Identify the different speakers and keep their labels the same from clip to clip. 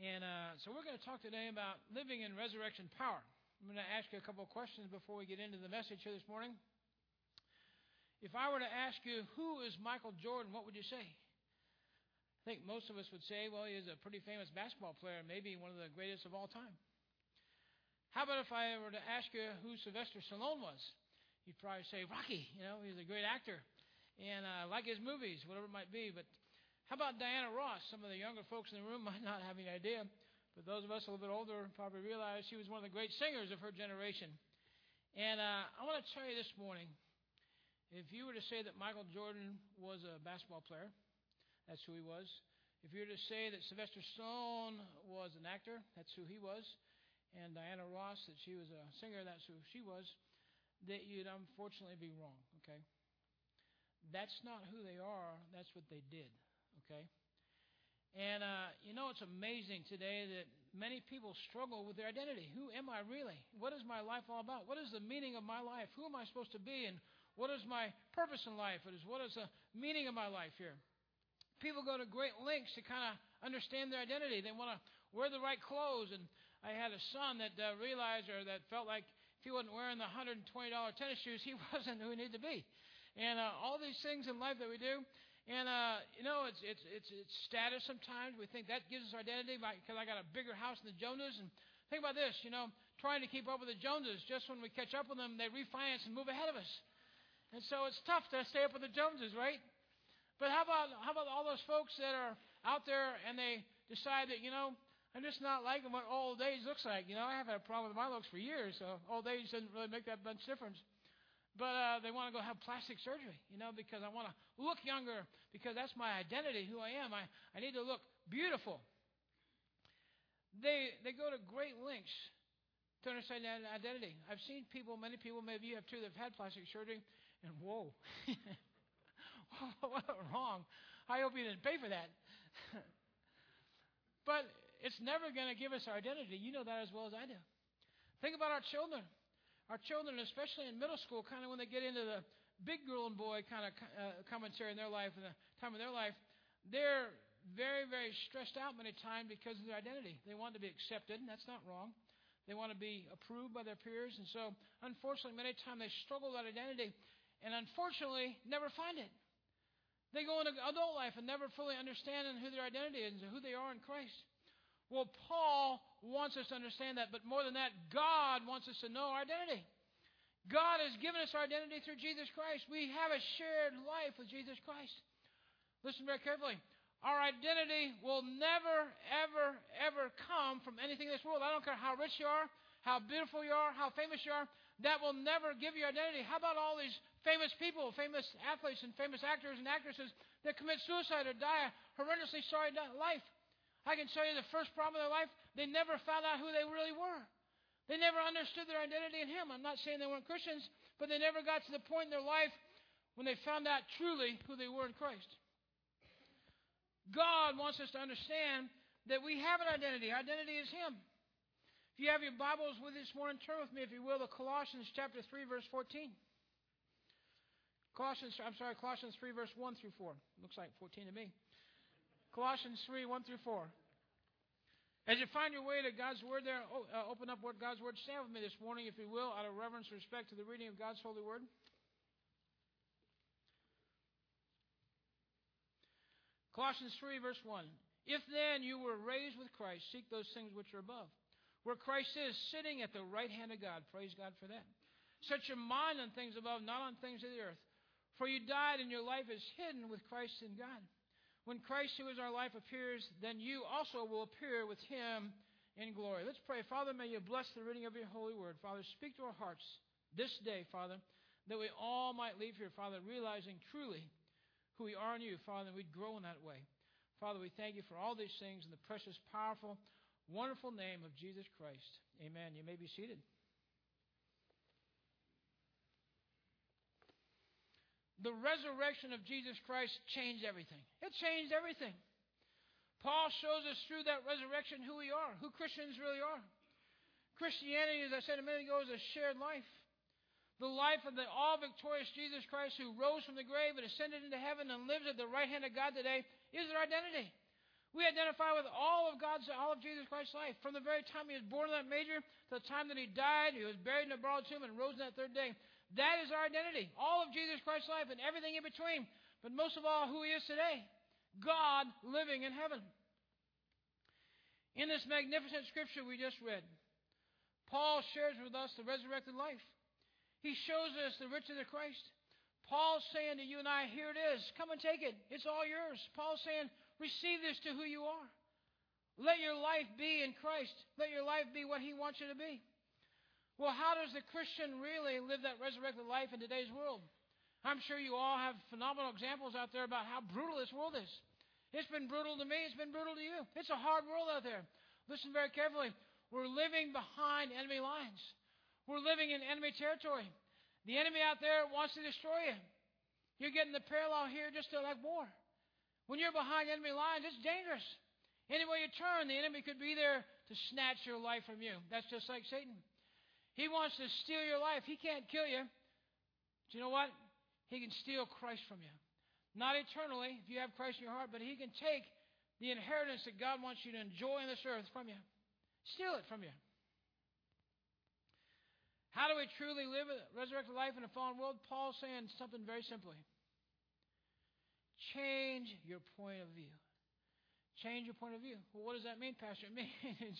Speaker 1: And uh, so we're going to talk today about living in resurrection power. I'm going to ask you a couple of questions before we get into the message here this morning. If I were to ask you, who is Michael Jordan, what would you say? I think most of us would say, well, he's a pretty famous basketball player, maybe one of the greatest of all time. How about if I were to ask you who Sylvester Stallone was? You'd probably say, Rocky, you know, he's a great actor. And I uh, like his movies, whatever it might be. But how about Diana Ross? Some of the younger folks in the room might not have any idea. But those of us a little bit older probably realize she was one of the great singers of her generation. And uh, I want to tell you this morning if you were to say that Michael Jordan was a basketball player, that's who he was. If you were to say that Sylvester Stallone was an actor, that's who he was. And Diana Ross, that she was a singer, that's who she was. That you'd unfortunately be wrong, okay? That's not who they are, that's what they did, okay? And uh, you know, it's amazing today that many people struggle with their identity. Who am I really? What is my life all about? What is the meaning of my life? Who am I supposed to be? And what is my purpose in life? What is, what is the meaning of my life here? people go to great lengths to kind of understand their identity. They want to wear the right clothes. And I had a son that uh, realized or that felt like if he wasn't wearing the $120 tennis shoes, he wasn't who he needed to be. And uh, all these things in life that we do. And, uh, you know, it's, it's, it's, it's status sometimes. We think that gives us identity because I got a bigger house than the Joneses. And think about this, you know, trying to keep up with the Joneses. Just when we catch up with them, they refinance and move ahead of us. And so it's tough to stay up with the Joneses, right? But how about how about all those folks that are out there and they decide that you know I'm just not liking what old age looks like. You know I have had a problem with my looks for years, so old age doesn't really make that much difference. But uh, they want to go have plastic surgery, you know, because I want to look younger because that's my identity, who I am. I, I need to look beautiful. They they go to great lengths to understand that identity. I've seen people, many people, maybe you have too, that have had plastic surgery, and whoa. what wrong? I hope you didn't pay for that. but it's never going to give us our identity. You know that as well as I do. Think about our children. Our children, especially in middle school, kind of when they get into the big girl and boy kind of uh, commentary in their life and the time of their life, they're very, very stressed out many times because of their identity. They want to be accepted, and that's not wrong. They want to be approved by their peers, and so unfortunately, many times they struggle with that identity, and unfortunately, never find it. They go into adult life and never fully understanding who their identity is and who they are in Christ. Well, Paul wants us to understand that, but more than that, God wants us to know our identity. God has given us our identity through Jesus Christ. We have a shared life with Jesus Christ. Listen very carefully. Our identity will never, ever, ever come from anything in this world. I don't care how rich you are, how beautiful you are, how famous you are. That will never give you identity. How about all these famous people, famous athletes, and famous actors and actresses that commit suicide or die a horrendously sorry life. I can tell you the first problem in their life, they never found out who they really were. They never understood their identity in Him. I'm not saying they weren't Christians, but they never got to the point in their life when they found out truly who they were in Christ. God wants us to understand that we have an identity. Identity is Him. If you have your Bibles with you this morning, turn with me, if you will, to Colossians chapter 3, verse 14. Colossians, I'm sorry, Colossians 3, verse 1 through 4. Looks like 14 to me. Colossians 3, 1 through 4. As you find your way to God's Word there, oh, uh, open up what God's Word. Stand with me this morning, if you will, out of reverence and respect to the reading of God's holy Word. Colossians 3, verse 1. If then you were raised with Christ, seek those things which are above, where Christ is sitting at the right hand of God. Praise God for that. Set your mind on things above, not on things of the earth. For you died, and your life is hidden with Christ in God. When Christ, who is our life, appears, then you also will appear with him in glory. Let's pray. Father, may you bless the reading of your holy word. Father, speak to our hearts this day, Father, that we all might leave here, Father, realizing truly who we are in you, Father, and we'd grow in that way. Father, we thank you for all these things in the precious, powerful, wonderful name of Jesus Christ. Amen. You may be seated. The resurrection of Jesus Christ changed everything. It changed everything. Paul shows us through that resurrection who we are, who Christians really are. Christianity, as I said a minute ago, is a shared life. The life of the all victorious Jesus Christ who rose from the grave and ascended into heaven and lives at the right hand of God today is our identity. We identify with all of God's, all of Jesus Christ's life. From the very time he was born in that manger to the time that he died, he was buried in a borrowed tomb and rose on that third day. That is our identity. All of Jesus Christ's life and everything in between. But most of all, who he is today. God living in heaven. In this magnificent scripture we just read, Paul shares with us the resurrected life. He shows us the riches of Christ. Paul's saying to you and I, here it is. Come and take it. It's all yours. Paul's saying, receive this to who you are. Let your life be in Christ. Let your life be what he wants you to be. Well, how does the Christian really live that resurrected life in today's world? I'm sure you all have phenomenal examples out there about how brutal this world is. It's been brutal to me. It's been brutal to you. It's a hard world out there. Listen very carefully. We're living behind enemy lines. We're living in enemy territory. The enemy out there wants to destroy you. You're getting the parallel here just to like war. When you're behind enemy lines, it's dangerous. Anywhere you turn, the enemy could be there to snatch your life from you. That's just like Satan. He wants to steal your life. He can't kill you. But you know what? He can steal Christ from you. Not eternally, if you have Christ in your heart, but he can take the inheritance that God wants you to enjoy in this earth from you. Steal it from you. How do we truly live a resurrected life in a fallen world? Paul's saying something very simply. Change your point of view. Change your point of view. Well, what does that mean, Pastor? It means,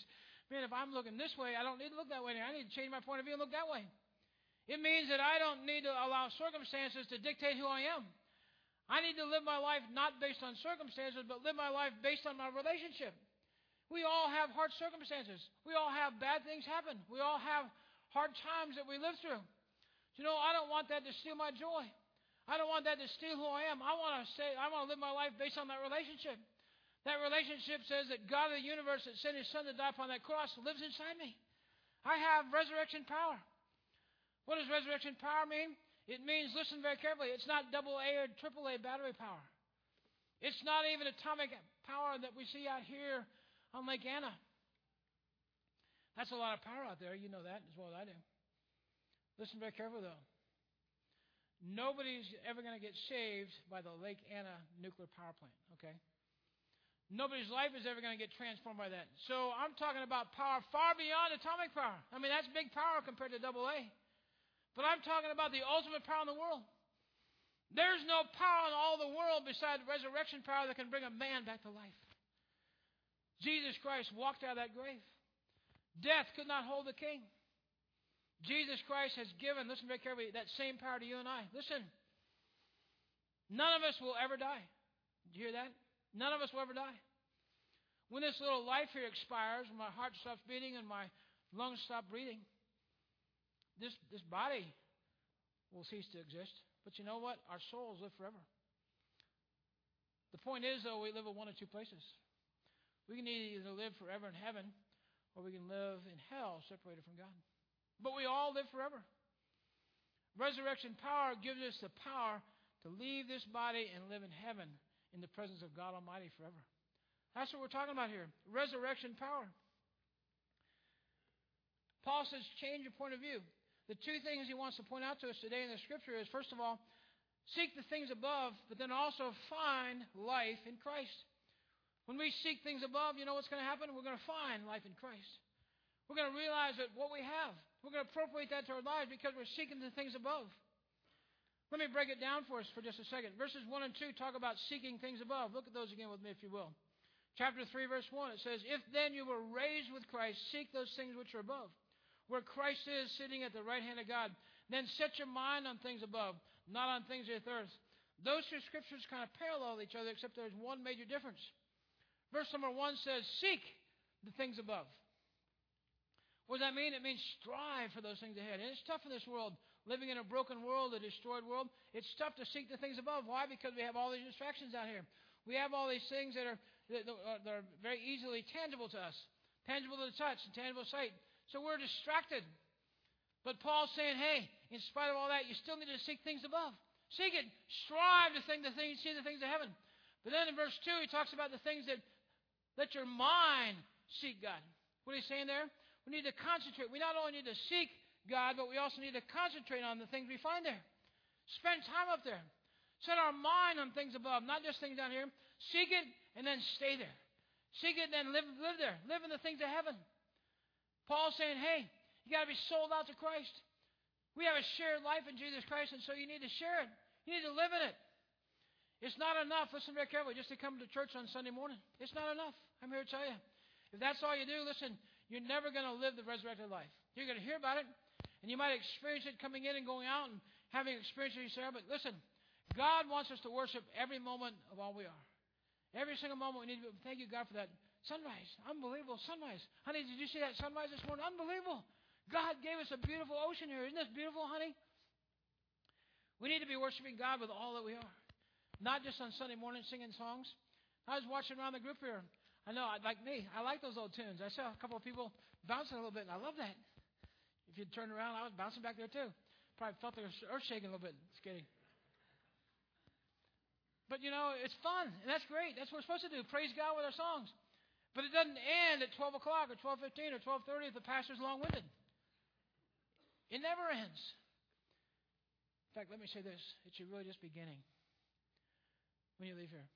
Speaker 1: man, if I'm looking this way, I don't need to look that way. I need to change my point of view and look that way. It means that I don't need to allow circumstances to dictate who I am. I need to live my life not based on circumstances, but live my life based on my relationship. We all have hard circumstances. We all have bad things happen. We all have hard times that we live through. You know, I don't want that to steal my joy. I don't want that to steal who I am. I want to say I want to live my life based on that relationship. That relationship says that God of the universe that sent his son to die upon that cross lives inside me. I have resurrection power. What does resurrection power mean? It means, listen very carefully, it's not double A or triple A battery power. It's not even atomic power that we see out here on Lake Anna. That's a lot of power out there. You know that as well as I do. Listen very carefully, though. Nobody's ever going to get saved by the Lake Anna nuclear power plant, okay? Nobody's life is ever going to get transformed by that. So I'm talking about power far beyond atomic power. I mean, that's big power compared to double A. But I'm talking about the ultimate power in the world. There's no power in all the world besides resurrection power that can bring a man back to life. Jesus Christ walked out of that grave. Death could not hold the king. Jesus Christ has given, listen very carefully, that same power to you and I. Listen, none of us will ever die. Did you hear that? None of us will ever die. When this little life here expires, when my heart stops beating and my lungs stop breathing, this, this body will cease to exist. But you know what? Our souls live forever. The point is, though, we live in one of two places. We can either live forever in heaven or we can live in hell separated from God. But we all live forever. Resurrection power gives us the power to leave this body and live in heaven in the presence of God Almighty forever. That's what we're talking about here. Resurrection power. Paul says, change your point of view. The two things he wants to point out to us today in the scripture is, first of all, seek the things above, but then also find life in Christ. When we seek things above, you know what's going to happen? We're going to find life in Christ. We're going to realize that what we have, we're going to appropriate that to our lives because we're seeking the things above. Let me break it down for us for just a second. Verses 1 and 2 talk about seeking things above. Look at those again with me, if you will. Chapter 3, verse 1, it says, If then you were raised with Christ, seek those things which are above, where Christ is sitting at the right hand of God. Then set your mind on things above, not on things of earth. Those two scriptures kind of parallel each other, except there's one major difference. Verse number 1 says, Seek the things above. What does that mean? It means strive for those things ahead. And it's tough in this world, living in a broken world, a destroyed world. It's tough to seek the things above. Why? Because we have all these distractions out here. We have all these things that are, that are very easily tangible to us, tangible to the touch, and tangible sight. So we're distracted. But Paul's saying, hey, in spite of all that, you still need to seek things above. Seek it. Strive to think the things, see the things of heaven. But then in verse 2, he talks about the things that let your mind seek God. What are he saying there? We need to concentrate. We not only need to seek God, but we also need to concentrate on the things we find there. Spend time up there. Set our mind on things above, not just things down here. Seek it and then stay there. Seek it and then live, live there. Live in the things of heaven. Paul's saying, hey, you got to be sold out to Christ. We have a shared life in Jesus Christ, and so you need to share it. You need to live in it. It's not enough, listen very carefully, just to come to church on Sunday morning. It's not enough. I'm here to tell you. If that's all you do, listen, you're never going to live the resurrected life. You're going to hear about it, and you might experience it coming in and going out and having experiences share, but listen, God wants us to worship every moment of all we are. Every single moment we need to be, thank you, God, for that sunrise. Unbelievable sunrise. Honey, did you see that sunrise this morning? Unbelievable. God gave us a beautiful ocean here. Isn't this beautiful, honey? We need to be worshiping God with all that we are. Not just on Sunday morning singing songs. I was watching around the group here. I know, like me, I like those old tunes. I saw a couple of people bouncing a little bit, and I love that. You turn around, I was bouncing back there too. Probably felt the earth shaking a little bit. Just kidding. But you know, it's fun, and that's great. That's what we're supposed to do. Praise God with our songs. But it doesn't end at 12 o'clock or 12.15 or 12.30 if the pastor's long-winded. It never ends. In fact, let me say this. It should really just beginning when you leave here.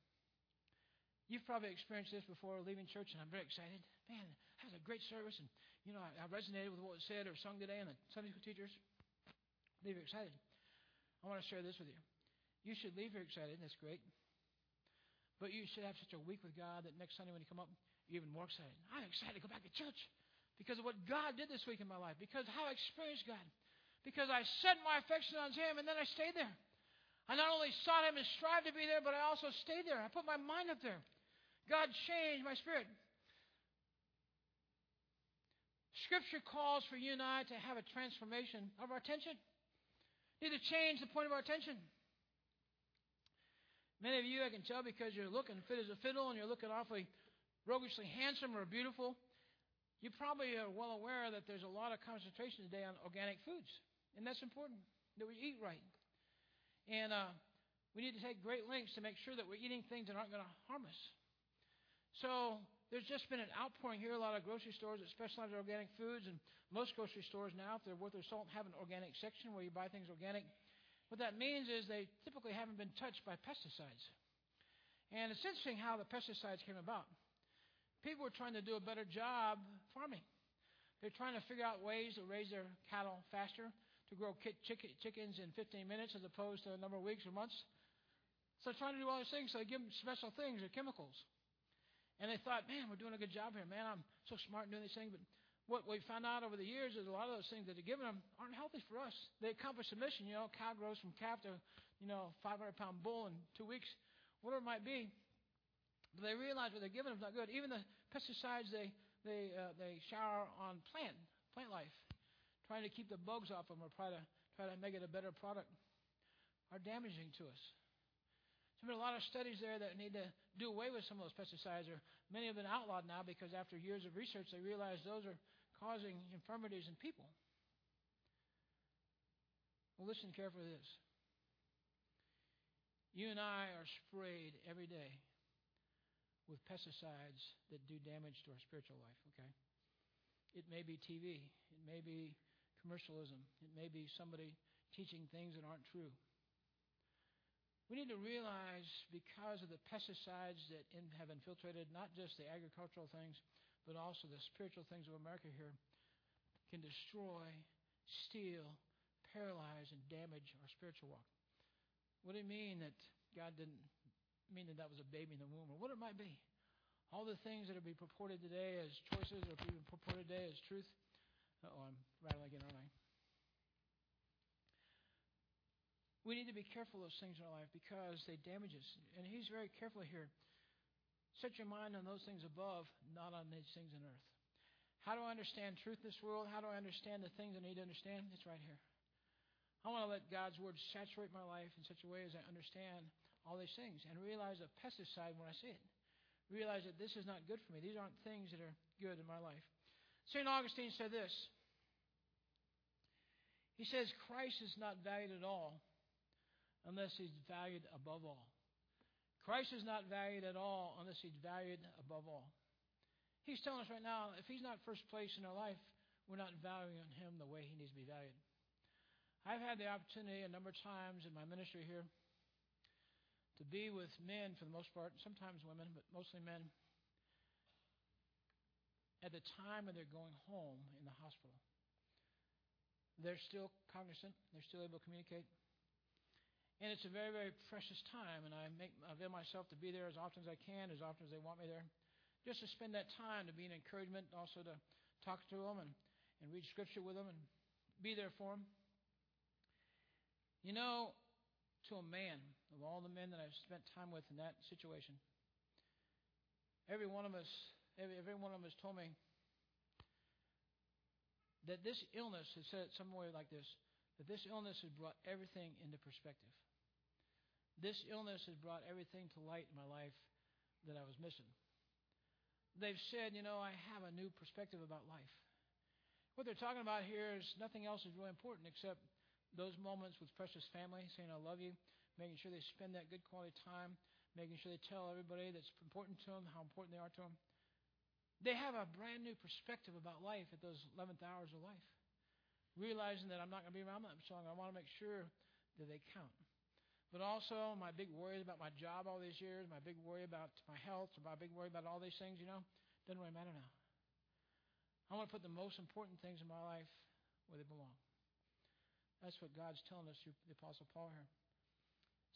Speaker 1: You've probably experienced this before leaving church, and I'm very excited. Man, that was a great service, and you know I, I resonated with what was said or sung today, and the Sunday school teachers leave you excited. I want to share this with you. You should leave here excited. That's great. But you should have such a week with God that next Sunday when you come up, you're even more excited. I'm excited to go back to church because of what God did this week in my life, because how I experienced God, because I set my affection on Him and then I stayed there. I not only sought Him and strived to be there, but I also stayed there. I put my mind up there. God changed my spirit. Scripture calls for you and I to have a transformation of our attention. Need to change the point of our attention. Many of you, I can tell because you're looking fit as a fiddle and you're looking awfully roguishly handsome or beautiful. You probably are well aware that there's a lot of concentration today on organic foods, and that's important that we eat right. And uh, we need to take great lengths to make sure that we're eating things that aren't going to harm us. So there's just been an outpouring here. A lot of grocery stores that specialize in organic foods, and most grocery stores now, if they're worth their salt, have an organic section where you buy things organic. What that means is they typically haven't been touched by pesticides. And it's interesting how the pesticides came about. People were trying to do a better job farming. They're trying to figure out ways to raise their cattle faster, to grow chickens in 15 minutes as opposed to a number of weeks or months. So they're trying to do all these things. So they give them special things or chemicals. And they thought, man, we're doing a good job here. Man, I'm so smart in doing these things. But what we found out over the years is a lot of those things that they're giving them aren't healthy for us. They accomplish a mission. You know, cow grows from calf to, you know, 500 pound bull in two weeks, whatever it might be. But they realize what they're giving them is not good. Even the pesticides they they uh, they shower on plant plant life, trying to keep the bugs off them or try to try to make it a better product, are damaging to us. There's been a lot of studies there that need to do away with some of those pesticides, or many have been outlawed now because after years of research, they realize those are causing infirmities in people. Well, listen carefully to this. You and I are sprayed every day with pesticides that do damage to our spiritual life, okay? It may be TV, it may be commercialism, it may be somebody teaching things that aren't true. We need to realize because of the pesticides that in, have infiltrated not just the agricultural things, but also the spiritual things of America here, can destroy, steal, paralyze, and damage our spiritual walk. What do you mean that God didn't mean that that was a baby in the womb, or what it might be? All the things that are being purported today as choices, or being purported today as truth. oh, I'm rattling again, aren't I? We need to be careful of those things in our life because they damage us. And he's very careful here. Set your mind on those things above, not on these things on earth. How do I understand truth in this world? How do I understand the things I need to understand? It's right here. I want to let God's word saturate my life in such a way as I understand all these things and realize a pesticide when I see it. Realize that this is not good for me. These aren't things that are good in my life. St. Augustine said this. He says, Christ is not valued at all unless he's valued above all. Christ is not valued at all unless he's valued above all. He's telling us right now, if he's not first place in our life, we're not valuing him the way he needs to be valued. I've had the opportunity a number of times in my ministry here to be with men for the most part, sometimes women, but mostly men. at the time when they're going home in the hospital. They're still cognizant, they're still able to communicate. And it's a very, very precious time, and I make avail myself to be there as often as I can, as often as they want me there, just to spend that time to be an encouragement, also to talk to them and, and read scripture with them and be there for them. You know, to a man, of all the men that I've spent time with in that situation, every one of us, every, every one of us told me that this illness has said it some way like this that this illness has brought everything into perspective. This illness has brought everything to light in my life that I was missing. They've said, you know, I have a new perspective about life. What they're talking about here is nothing else is really important except those moments with precious family, saying I love you, making sure they spend that good quality time, making sure they tell everybody that's important to them how important they are to them. They have a brand new perspective about life at those 11th hours of life realizing that I'm not going to be around that long. I want to make sure that they count. But also, my big worry about my job all these years, my big worry about my health, my big worry about all these things, you know, doesn't really matter now. I want to put the most important things in my life where they belong. That's what God's telling us through the Apostle Paul here.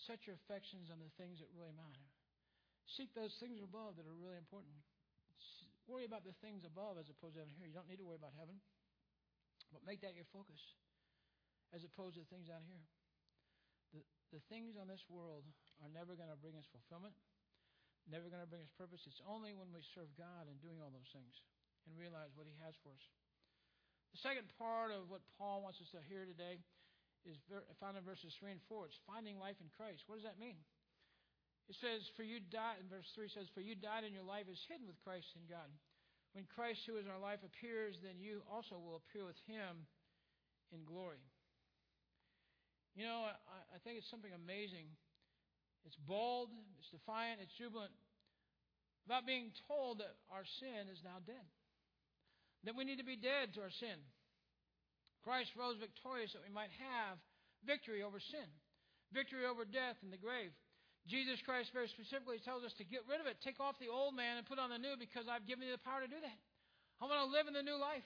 Speaker 1: Set your affections on the things that really matter. Seek those things above that are really important. Worry about the things above as opposed to down here. You don't need to worry about heaven. But make that your focus as opposed to the things down here. The, things on this world are never going to bring us fulfillment, never going to bring us purpose. It's only when we serve God and doing all those things and realize what He has for us. The second part of what Paul wants us to hear today is found in verses 3 and 4. It's finding life in Christ. What does that mean? It says, For you died, in verse 3 says, For you died and your life is hidden with Christ in God. When Christ, who is our life, appears, then you also will appear with him in glory. You know, I, I think it's something amazing. It's bold, it's defiant, it's jubilant about being told that our sin is now dead. That we need to be dead to our sin. Christ rose victorious that we might have victory over sin, victory over death and the grave. Jesus Christ very specifically tells us to get rid of it. Take off the old man and put on the new because I've given you the power to do that. I want to live in the new life.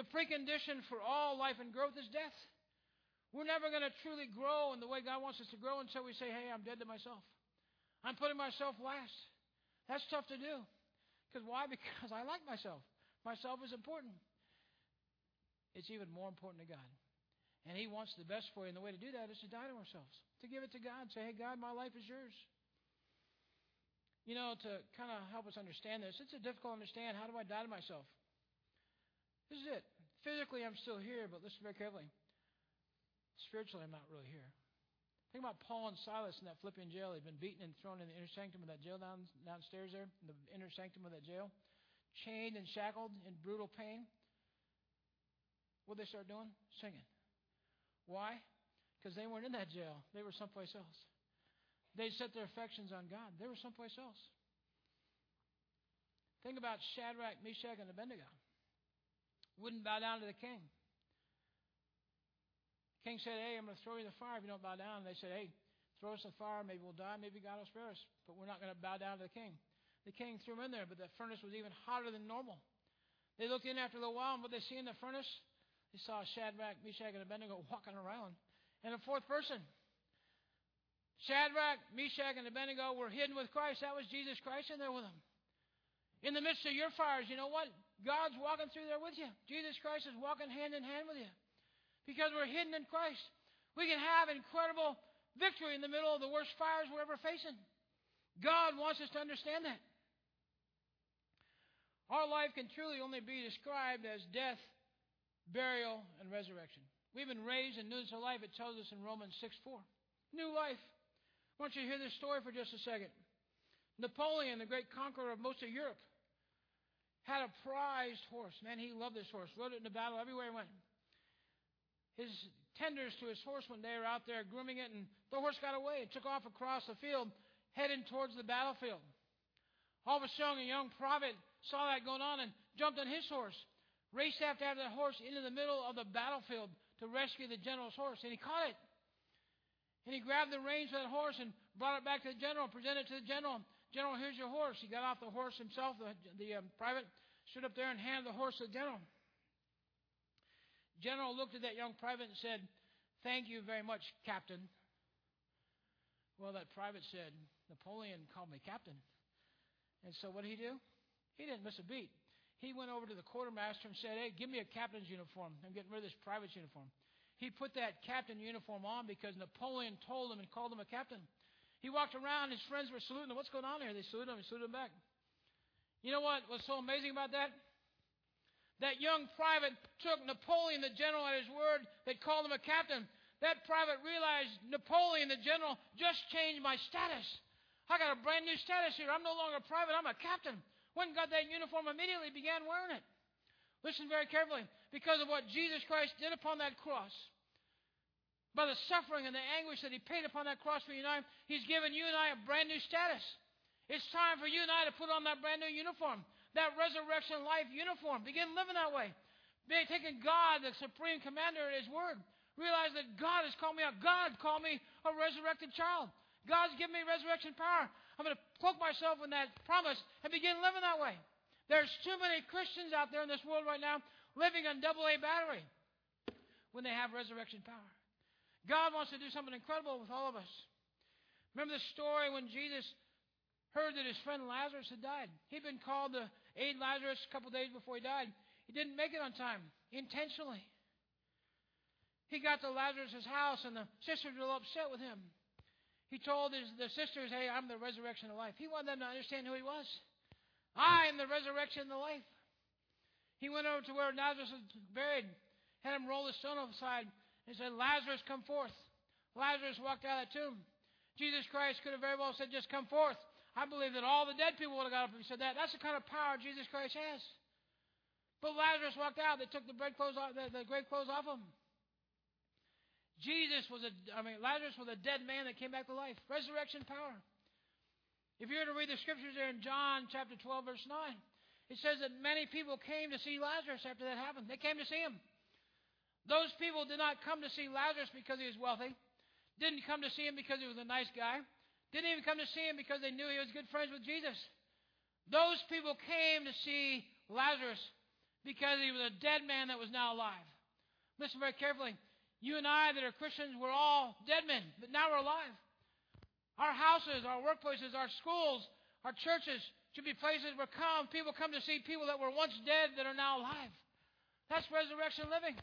Speaker 1: The precondition for all life and growth is death. We're never going to truly grow in the way God wants us to grow until we say, hey, I'm dead to myself. I'm putting myself last. That's tough to do. Because why? Because I like myself. Myself is important. It's even more important to God. And He wants the best for you. And the way to do that is to die to ourselves, to give it to God. Say, hey, God, my life is yours. You know, to kind of help us understand this, it's a difficult to understand. How do I die to myself? This is it. Physically, I'm still here, but listen very carefully. Spiritually, I'm not really here. Think about Paul and Silas in that Philippian jail. They'd been beaten and thrown in the inner sanctum of that jail down, downstairs there, in the inner sanctum of that jail, chained and shackled in brutal pain. What they start doing? Singing. Why? Because they weren't in that jail. They were someplace else. They set their affections on God. They were someplace else. Think about Shadrach, Meshach, and Abednego. Wouldn't bow down to the king. King said, Hey, I'm going to throw you in the fire if you don't bow down. And they said, Hey, throw us in the fire. Maybe we'll die. Maybe God will spare us. But we're not going to bow down to the king. The king threw them in there, but the furnace was even hotter than normal. They looked in after a little while, and what they see in the furnace? They saw Shadrach, Meshach, and Abednego walking around. And a fourth person. Shadrach, Meshach, and Abednego were hidden with Christ. That was Jesus Christ in there with them. In the midst of your fires, you know what? God's walking through there with you. Jesus Christ is walking hand in hand with you. Because we're hidden in Christ. We can have incredible victory in the middle of the worst fires we're ever facing. God wants us to understand that. Our life can truly only be described as death burial, and resurrection. We've been raised in newness of life. It tells us in Romans 6 4. New life. I want you to hear this story for just a second. Napoleon, the great conqueror of most of Europe, had a prized horse. Man, he loved this horse. Rode it in the battle everywhere he went. His tenders to his horse when they were out there grooming it, and the horse got away and took off across the field, heading towards the battlefield. All of a sudden, a young private saw that going on and jumped on his horse raced after that horse into the middle of the battlefield to rescue the general's horse. And he caught it. And he grabbed the reins of that horse and brought it back to the general, presented it to the general. General, here's your horse. He got off the horse himself, the, the um, private, stood up there and handed the horse to the general. General looked at that young private and said, Thank you very much, Captain. Well, that private said, Napoleon called me Captain. And so what did he do? He didn't miss a beat. He went over to the quartermaster and said, Hey, give me a captain's uniform. I'm getting rid of this private's uniform. He put that captain uniform on because Napoleon told him and called him a captain. He walked around, his friends were saluting him. What's going on here? They saluted him, he saluted him back. You know what was so amazing about that? That young private took Napoleon, the general, at his word that called him a captain. That private realized Napoleon, the general, just changed my status. I got a brand new status here. I'm no longer a private, I'm a captain. Went and got that uniform immediately, began wearing it. Listen very carefully. Because of what Jesus Christ did upon that cross, by the suffering and the anguish that He paid upon that cross for you and I, He's given you and I a brand new status. It's time for you and I to put on that brand new uniform that resurrection life uniform. Begin living that way. Be taking God, the supreme commander, at His word. Realize that God has called me out. God called me a resurrected child. God's given me resurrection power. I'm going to cloak myself in that promise and begin living that way. There's too many Christians out there in this world right now living on double A battery when they have resurrection power. God wants to do something incredible with all of us. Remember the story when Jesus heard that his friend Lazarus had died. He'd been called to aid Lazarus a couple days before he died. He didn't make it on time, intentionally. He got to Lazarus' house, and the sisters were a little upset with him. He told his, the sisters, Hey, I'm the resurrection of life. He wanted them to understand who he was. I am the resurrection the life. He went over to where Lazarus was buried, had him roll the stone aside, and said, Lazarus, come forth. Lazarus walked out of the tomb. Jesus Christ could have very well said, Just come forth. I believe that all the dead people would have got up and said that. That's the kind of power Jesus Christ has. But Lazarus walked out. They took the bread clothes off, the, the grave clothes off him. Jesus was a, I mean, Lazarus was a dead man that came back to life. Resurrection power. If you were to read the scriptures there in John chapter 12, verse 9, it says that many people came to see Lazarus after that happened. They came to see him. Those people did not come to see Lazarus because he was wealthy, didn't come to see him because he was a nice guy, didn't even come to see him because they knew he was good friends with Jesus. Those people came to see Lazarus because he was a dead man that was now alive. Listen very carefully. You and I that are Christians, we're all dead men, but now we're alive. Our houses, our workplaces, our schools, our churches should be places where come people come to see people that were once dead that are now alive. That's resurrection living.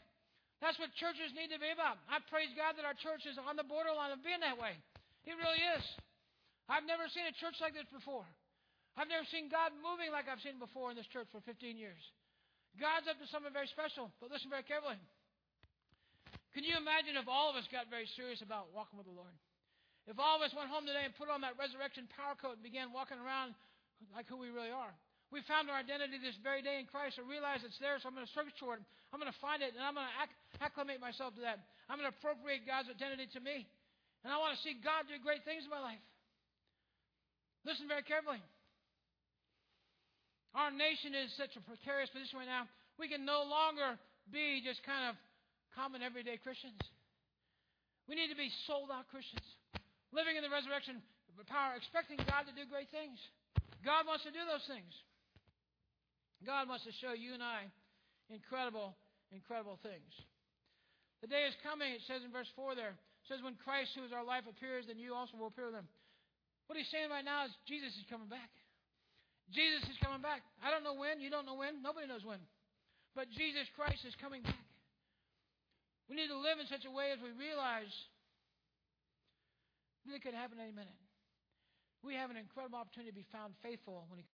Speaker 1: That's what churches need to be about. I praise God that our church is on the borderline of being that way. It really is. I've never seen a church like this before. I've never seen God moving like I've seen before in this church for 15 years. God's up to something very special, but listen very carefully. Can you imagine if all of us got very serious about walking with the Lord? If all of us went home today and put on that resurrection power coat and began walking around like who we really are. We found our identity this very day in Christ. I realize it's there, so I'm going to search for it. I'm going to find it, and I'm going to acclimate myself to that. I'm going to appropriate God's identity to me. And I want to see God do great things in my life. Listen very carefully. Our nation is in such a precarious position right now. We can no longer be just kind of common everyday Christians. We need to be sold out Christians, living in the resurrection power, expecting God to do great things. God wants to do those things. God wants to show you and I incredible, incredible things. The day is coming, it says in verse 4 there. It says, When Christ, who is our life, appears, then you also will appear with him. What he's saying right now is Jesus is coming back. Jesus is coming back. I don't know when. You don't know when. Nobody knows when. But Jesus Christ is coming back. We need to live in such a way as we realize that it could happen any minute. We have an incredible opportunity to be found faithful when he